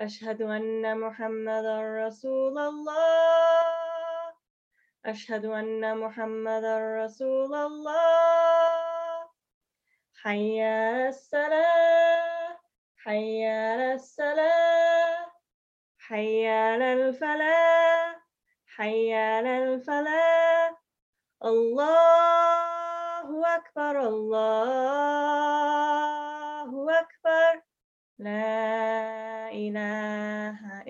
أشهد أن محمدا رسول الله. أشهد أن محمدا رسول الله. حي على الصلاة. حي على الصلاة. حي على الفلاح. حي الفلاح. الله أكبر الله أكبر. لا إله إلا الله